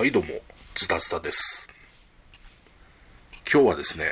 はいどうも、ズタズタです。今日はですね、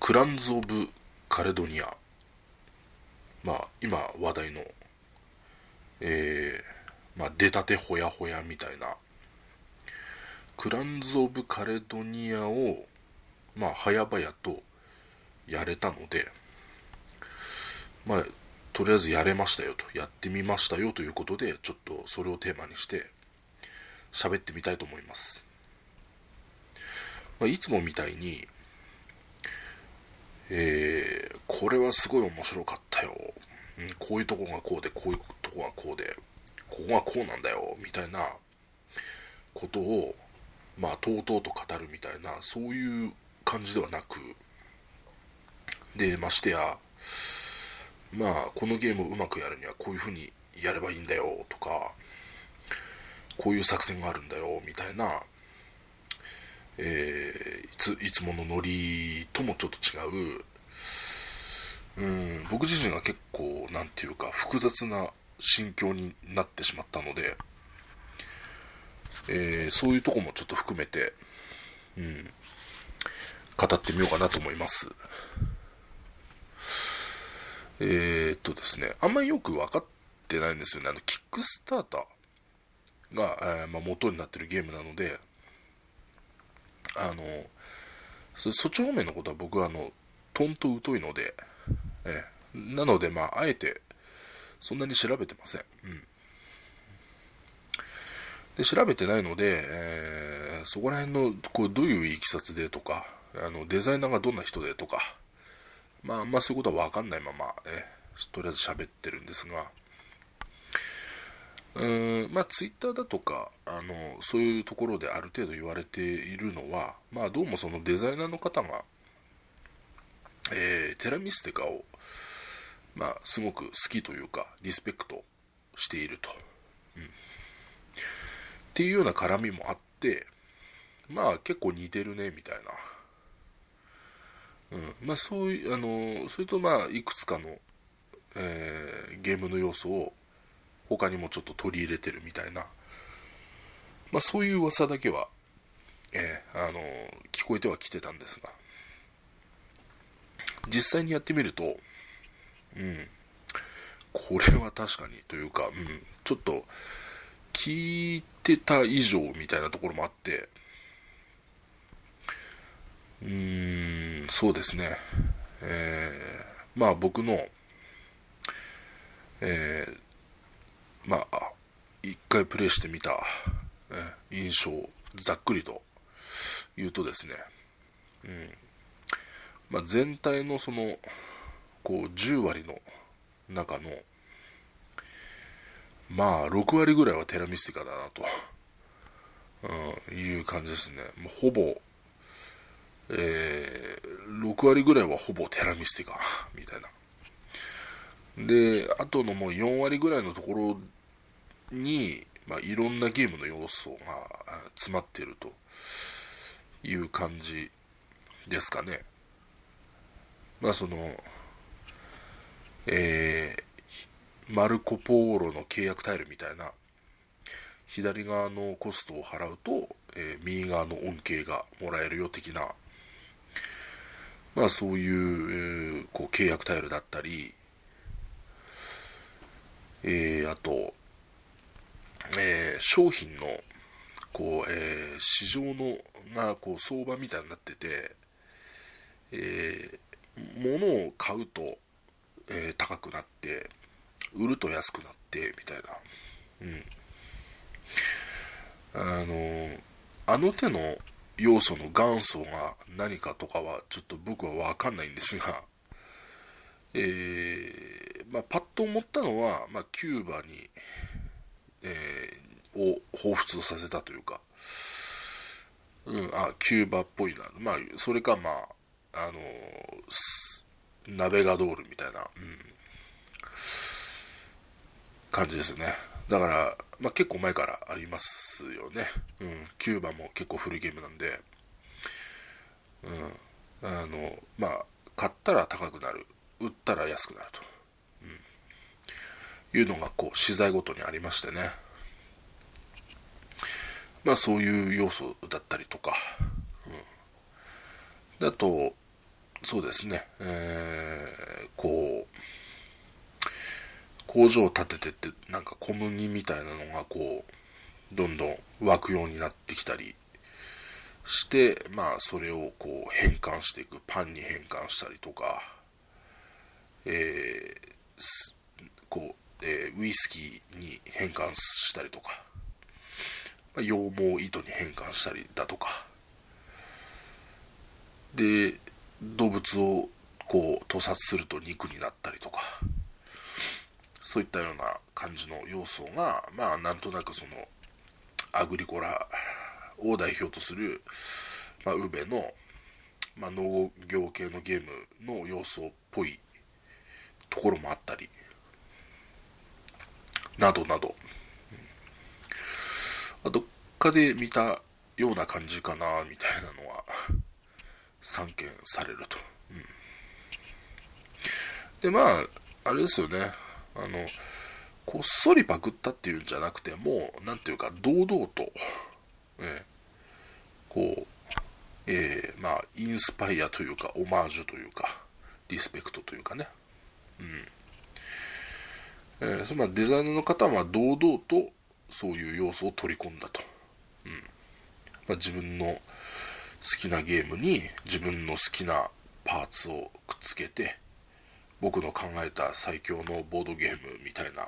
クランズ・オブ・カレドニア、まあ、今話題の、えー、まあ、出たてほやほやみたいな、クランズ・オブ・カレドニアを、まあ、早々とやれたので、まあ、とりあえずやれましたよと、やってみましたよということで、ちょっとそれをテーマにして、喋ってみたいと思います。まあ、いつもみたいに、えー、これはすごい面白かったよ。うんこういうとこがこうで、こういうとこがこうで、ここがこうなんだよ、みたいなことを、まあ、とうとうと語るみたいな、そういう感じではなく、で、ましてや、まあ、このゲームをうまくやるにはこういう風にやればいいんだよ、とか、こういう作戦があるんだよ、みたいな、えーいつ、いつものノリともちょっと違う、うん、僕自身が結構、なんていうか、複雑な心境になってしまったので、えーそういうとこもちょっと含めて、うん、語ってみようかなと思います。えーっとですね、あんまりよく分かってないんですよね。あの、キックスターターが、えーまあ、元になってるゲームなので、あの、そそっち方面のことは僕はあの、とんと疎いので、えーなので、まあ、あえて、そんなに調べてません。うん。で、調べてないので、えーそこら辺の、こう、どういういきさつでとか、あの、デザイナーがどんな人でとか、まあ、あんまそういうことは分かんないまま、えーとりあえず喋ってるんですが、うんまあ、ツイッターだとかあのそういうところである程度言われているのは、まあ、どうもそのデザイナーの方が、えーテラミステカを、まあ、すごく好きというかリスペクトしていると、うん。っていうような絡みもあってまあ結構似てるねみたいな、うん。まあ、そういうあのそれとまあいくつかの、えーゲームの要素を他にもちょっと取り入れてるみたいな、まあ、そういう噂だけは、えーあの聞こえてはきてたんですが。実際にやってみるとうん。これは確かにというか、うん、ちょっと聞いてた以上みたいなところもあってうーんそうですね。えーまあ僕のえーまあ、一回プレイしてみた、え印象ざっくりと言うとですね、うん。まあ、全体のそのこう10割の中のまあ6割ぐらいはテラミスティカだなと、うん、いう感じですね。もうほぼ、えー6割ぐらいはほぼテラミスティカみたいな。であとのもう4割ぐらいのところに、まあ、いろんなゲームの要素が詰まっているという感じですかね。まあそのえーマルコ・ポーロの契約タイルみたいな左側のコストを払うと、えー右側の恩恵がもらえるよ的なまあそういう,、えーこう契約タイルだったりえーあと、えー商品のこう、えー市場のがこう相場みたいになってて、えー物を買うと、えー高くなって売ると安くなってみたいな、うん、あのあの手の要素の元祖が何かとかはちょっと僕は分かんないんですが、えーまあ、パッと思ったのは、まあ、キューバに、えーを彷彿とさせたというか、うん、あキューバっぽいな、まあ、それか、まああのスナベガドールみたいな、うん、感じですね。だから、まあ、結構前からありますよね、うん、キューバも結構古いゲームなんで、うん、あのまあ買ったら高くなる売ったら安くなると、うん、いうのがこう資材ごとにありましてね。まあそういう要素だったりとか、うん、あとそうですね、えー、こう工場を建ててってなんか小麦みたいなのがこうどんどん湧くようになってきたりしてまあそれをこう変換していく。パンに変換したりとか。えー、こう、えー、ウイスキーに変換したりとか、まあ、羊毛糸に変換したりだとか。で動物をこう屠殺すると肉になったりとか。そういったような感じの要素がまあなんとなくそのアグリコラを代表とする、まあ、ウベの、まあ、農業系のゲームの要素っぽいところもあったりなどなど、どっかで見たような感じかなみたいなのは散見されると、うん、でまああれですよね。あのこっそりパクったっていうんじゃなくてもう何ていうか堂々と、ね、こうえー、まあインスパイアというかオマージュというかリスペクトというかね。うん。えー、そまあデザイナーの方は堂々とそういう要素を取り込んだと、うん。まあ、自分の好きなゲームに自分の好きなパーツをくっつけて僕の考えた最強のボードゲームみたいな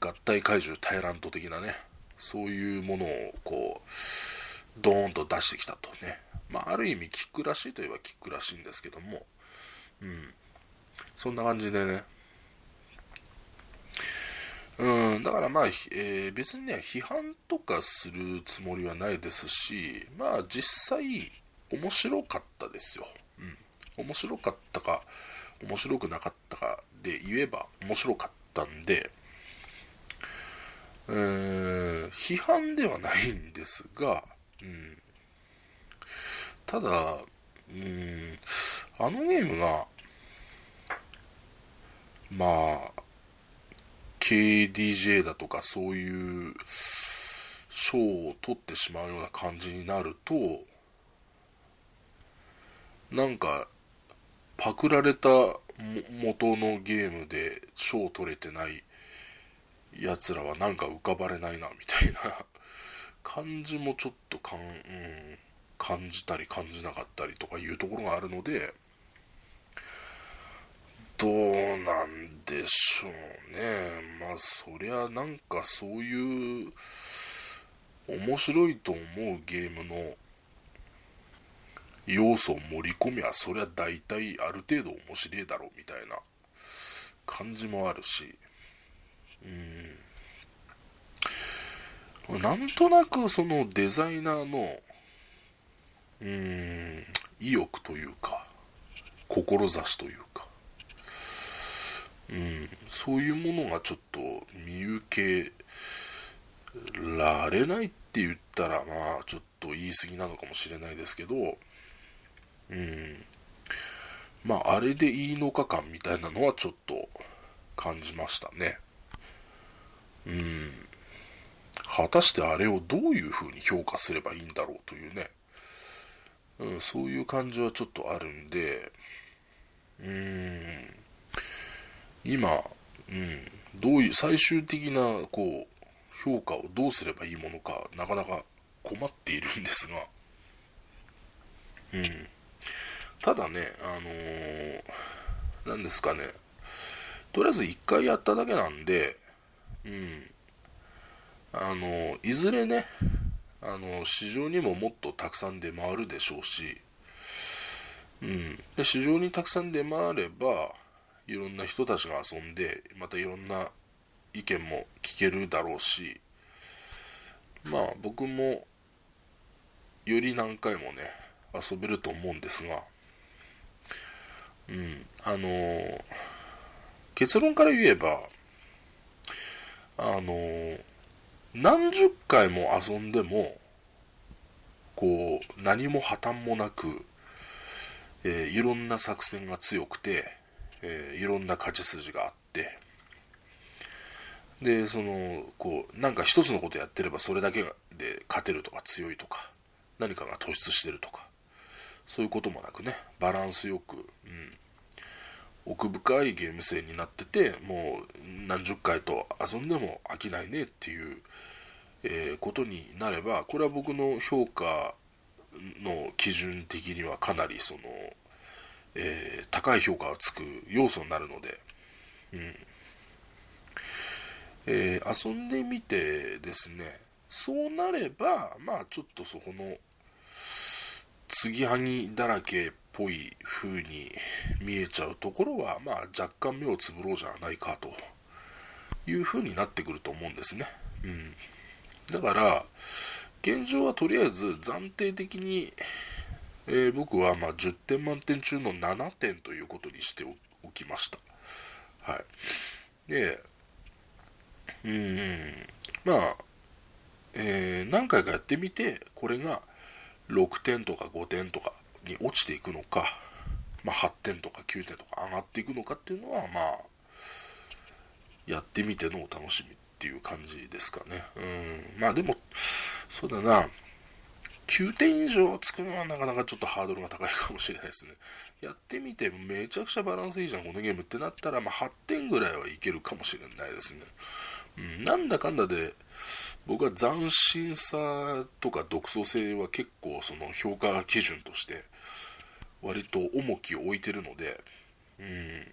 合体怪獣タイラント的なねそういうものをこうドーンと出してきたとね。まあある意味キックらしいといえばキックらしいんですけども。うん。そんな感じでね。うん、だからまあ、えー、別にね、批判とかするつもりはないですし、まあ実際、面白かったですよ。うん。面白かったか、面白くなかったかで言えば面白かったんで、えー、批判ではないんですが、うん、ただ、うん、あのゲームが、まあ KDJ だとかそういう賞を取ってしまうような感じになるとなんかパクられた元のゲームで賞取れてないやつらはなんか浮かばれないなみたいな。感じもちょっとかん、うん、感じたり感じなかったりとかいうところがあるのでどうなんでしょうね。まあ、そりゃなんかそういう面白いと思うゲームの要素を盛り込みゃ、そりゃ大体ある程度面白いだろうみたいな感じもあるし、うん。なんとなくそのデザイナーの、うん、意欲というか、志というか、うん、そういうものがちょっと見受けられないって言ったらまあちょっと言い過ぎなのかもしれないですけど、うん、まああれでいいのか感みたいなのはちょっと感じましたね。うん、果たしてあれをどういうふうに評価すればいいんだろうというね、うん、そういう感じはちょっとあるんで、うん、今、うん、どういう、最終的な、こう、評価をどうすればいいものか、なかなか困っているんですが、うん。ただね、あのー、なんですかね、とりあえず一回やっただけなんで、うん。あのー、いずれね、あの市場にももっとたくさん出回るでしょうし、うん、で市場にたくさん出回れば、いろんな人たちが遊んでまたいろんな意見も聞けるだろうしまあ僕もより何回もね遊べると思うんですがうんあのー、結論から言えばあのー、何十回も遊んでもこう何も破綻もなく、えー、いろんな作戦が強くてえー、いろんな勝ち筋があってでそのこうなんか一つのことやってればそれだけで勝てるとか強いとか何かが突出してるとかそういうこともなくねバランスよく、うん、奥深いゲーム性になっててもう何十回と遊んでも飽きないねっていう、えー、ことになればこれは僕の評価の基準的にはかなりその、えー、高い評価がつく要素になるので、うん。えー、遊んでみてですねそうなればまあちょっとそこの継ぎはぎだらけっぽい風に見えちゃうところはまあ若干目をつぶろうじゃないかという風になってくると思うんですね、うん、だから現状はとりあえず暫定的に、えー、僕はま10点満点中の7点ということにしておきました。はい。でうんまあ、えー、何回かやってみてこれが6点とか5点とかに落ちていくのか、まあ、8点とか9点とか上がっていくのかっていうのはまあやってみてのお楽しみっていう感じですかね。うん。まあでもそうだな。9点以上つくのはなかなかちょっとハードルが高いかもしれないですね。やってみてめちゃくちゃバランスいいじゃん、このゲームってなったら、まあ、8点ぐらいはいけるかもしれないですね。うん、なんだかんだで僕は斬新さとか独創性は結構その評価基準として割と重きを置いてるので、うん、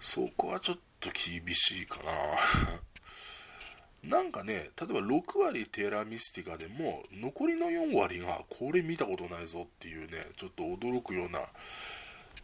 そこはちょっと厳しいかななんかね例えば6割テラミスティカでも残りの4割がこれ見たことないぞっていうねちょっと驚くような、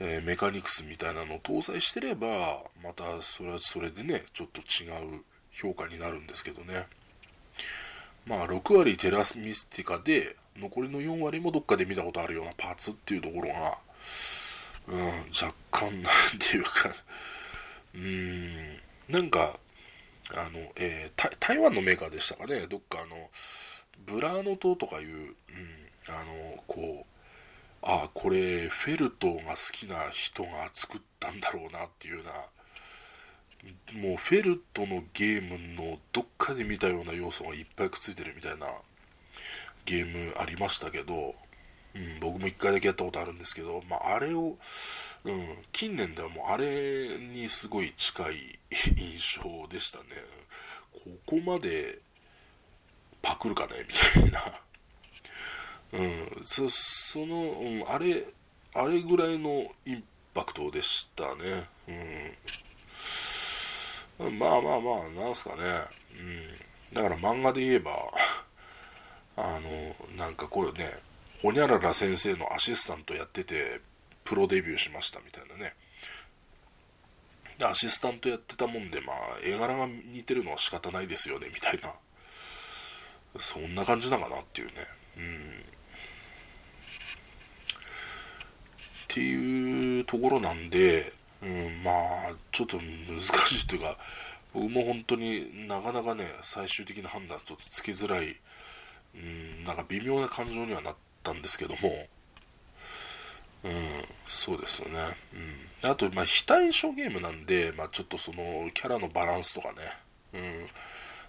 えー、メカニクスみたいなのを搭載してればまたそれはそれでねちょっと違う評価になるんですけどね。まあ6割テラミスティカで残りの4割もどっかで見たことあるようなパーツっていうところがうん若干なんていうかうんなんかあの、えー、台湾のメーカーでしたかね。どっかあのブラーノ島とかいう、うん、あのこうあこれフェルトが好きな人が作ったんだろうなっていうようなもうフェルトのゲームのどっかで見たような要素がいっぱいくっついてるみたいなゲームありましたけど、うん、僕も1回だけやったことあるんですけど、まあ、あれを、うん、近年ではもうあれにすごい近い印象でしたね。ここまでパクるかねみたいな、うん、そその、うん、あれあれぐらいのインパクトでしたね、うん。まあまあまあなんすかね。うん。だから漫画で言えばあのなんかこうねほにゃらら先生のアシスタントやっててプロデビューしましたみたいなね。でアシスタントやってたもんでまあ絵柄が似てるのは仕方ないですよねみたいな。そんな感じなのかなっていうね。うん。っていうところなんでうん、まあちょっと難しいというか僕も本当になかなかね最終的な判断ちょっとつけづらい、うん、なんか微妙な感情にはなったんですけどもうん、そうですよね。うん、あと、まあ、非対称ゲームなんで、まあ、ちょっとそのキャラのバランスとかね、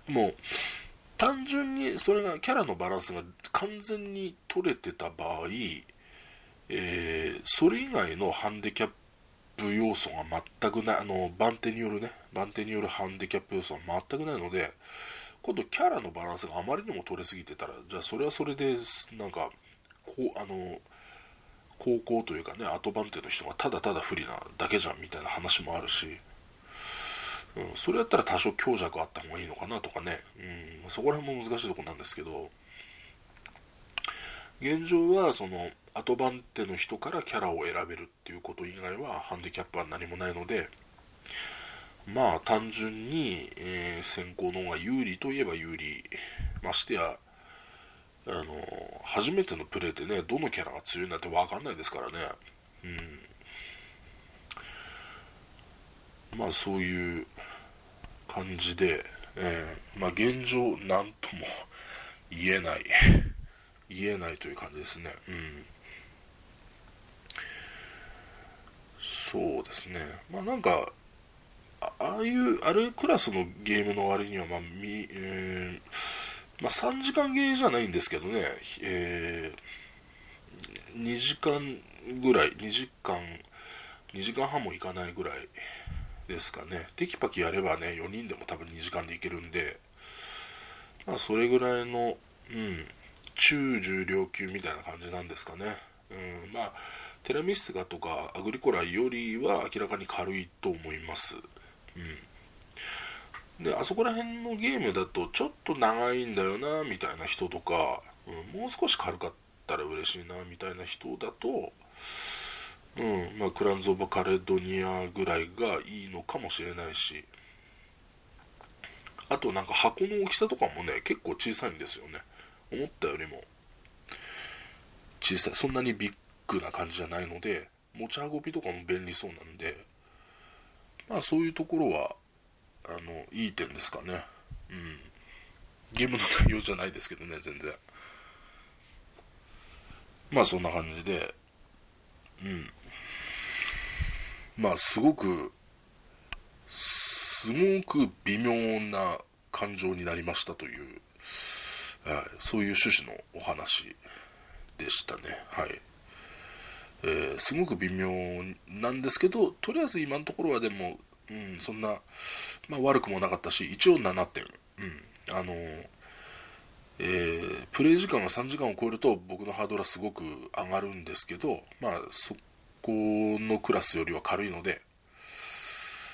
うん、もう単純にそれがキャラのバランスが完全に取れてた場合、えー、それ以外のハンデキャップ要素が全くないあの番手によるね番手によるハンデキャップ要素は全くないので今度キャラのバランスがあまりにも取れすぎてたらじゃあそれはそれでなんかこうあの高校というかね後番手の人がただただ不利なだけじゃんみたいな話もあるし、うん、それやったら多少強弱あった方がいいのかなとかね、うん、そこら辺も難しいとこなんですけど現状はその後番手の人からキャラを選べるっていうこと以外はハンディキャップは何もないのでまあ単純に、えー、先行の方が有利といえば有利ましてやあの初めてのプレーでねどのキャラが強いなんて分かんないですからねうんまあそういう感じで、えー、まあ現状何とも言えない 言えないという感じですね。うん。そうですね。まあなんか、ああいうあれクラスのゲームの割にはまあみ、えーまあ、3時間ゲーじゃないんですけどね、えー、2時間ぐらい2時間2時間半もいかないぐらいですかね。テキパキやればね4人でも多分2時間でいけるんで。まあそれぐらいのうん中重量級みたいな感じなんですかね。うんまあテラミステカとかアグリコラよりは明らかに軽いと思います。うん。であそこら辺のゲームだとちょっと長いんだよなみたいな人とか、うん、もう少し軽かったら嬉しいなみたいな人だとうんまあ、クランズ・オブ・カレドニアぐらいがいいのかもしれないし。あとなんか箱の大きさとかもね結構小さいんですよね。思ったよりも。小さい。そんなにビッグな感じじゃないので持ち運びとかも便利そうなんでまあそういうところはあのいい点ですかね。うん。ゲームの内容じゃないですけどね全然。まあそんな感じで。うん。まあすごくすごく微妙な感情になりましたという、はい、そういう趣旨のお話でしたね。はい、えー、すごく微妙なんですけどとりあえず今のところはでも、うん、そんな、まあ、悪くもなかったし一応7点、うん、あのえー、プレイ時間が3時間を超えると僕のハードルはすごく上がるんですけど、まあ、そこのクラスよりは軽いので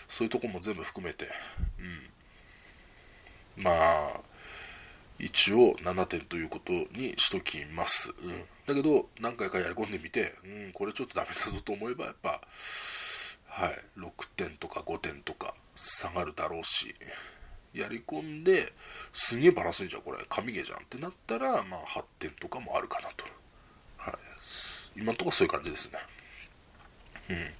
そういうとこも全部含めて、うん、まあ一応7点ということにしときます、うん、だけど何回かやり込んでみて、うん、これちょっとダメだぞと思えばやっぱはい。6点とか5点とか下がるだろうしやり込んですげえバランスいいじゃんこれ。神ゲーじゃんってなったらまあ8点とかもあるかなと、はい、今のところそういう感じですね。うん。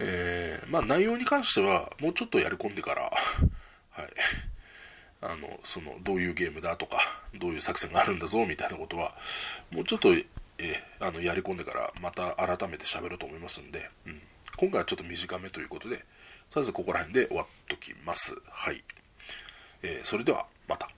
えー、まあ内容に関してはもうちょっとやり込んでからはい。あのそのどういうゲームだとかどういう作戦があるんだぞみたいなことはもうちょっと、え、あのやり込んでからまた改めて喋ろうと思いますんで、うん、今回はちょっと短めということでとりあえずここら辺で終わっときます。はい、えー、それではまた。